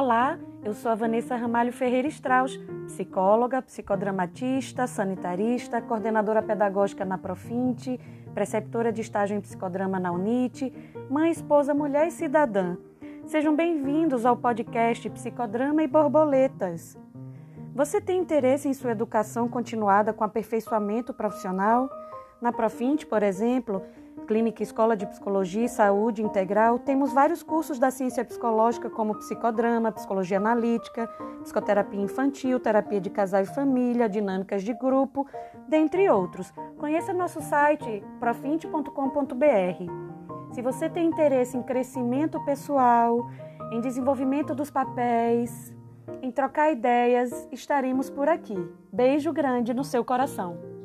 Olá, eu sou a Vanessa Ramalho Ferreira Strauss, psicóloga, psicodramatista, sanitarista, coordenadora pedagógica na Profinte, preceptora de estágio em psicodrama na UNIT, mãe, esposa, mulher e cidadã. Sejam bem-vindos ao podcast Psicodrama e Borboletas. Você tem interesse em sua educação continuada com aperfeiçoamento profissional? Na Profinte, por exemplo, Clínica Escola de Psicologia e Saúde Integral, temos vários cursos da ciência psicológica, como psicodrama, psicologia analítica, psicoterapia infantil, terapia de casal e família, dinâmicas de grupo, dentre outros. Conheça nosso site profinte.com.br. Se você tem interesse em crescimento pessoal, em desenvolvimento dos papéis, em trocar ideias, estaremos por aqui. Beijo grande no seu coração.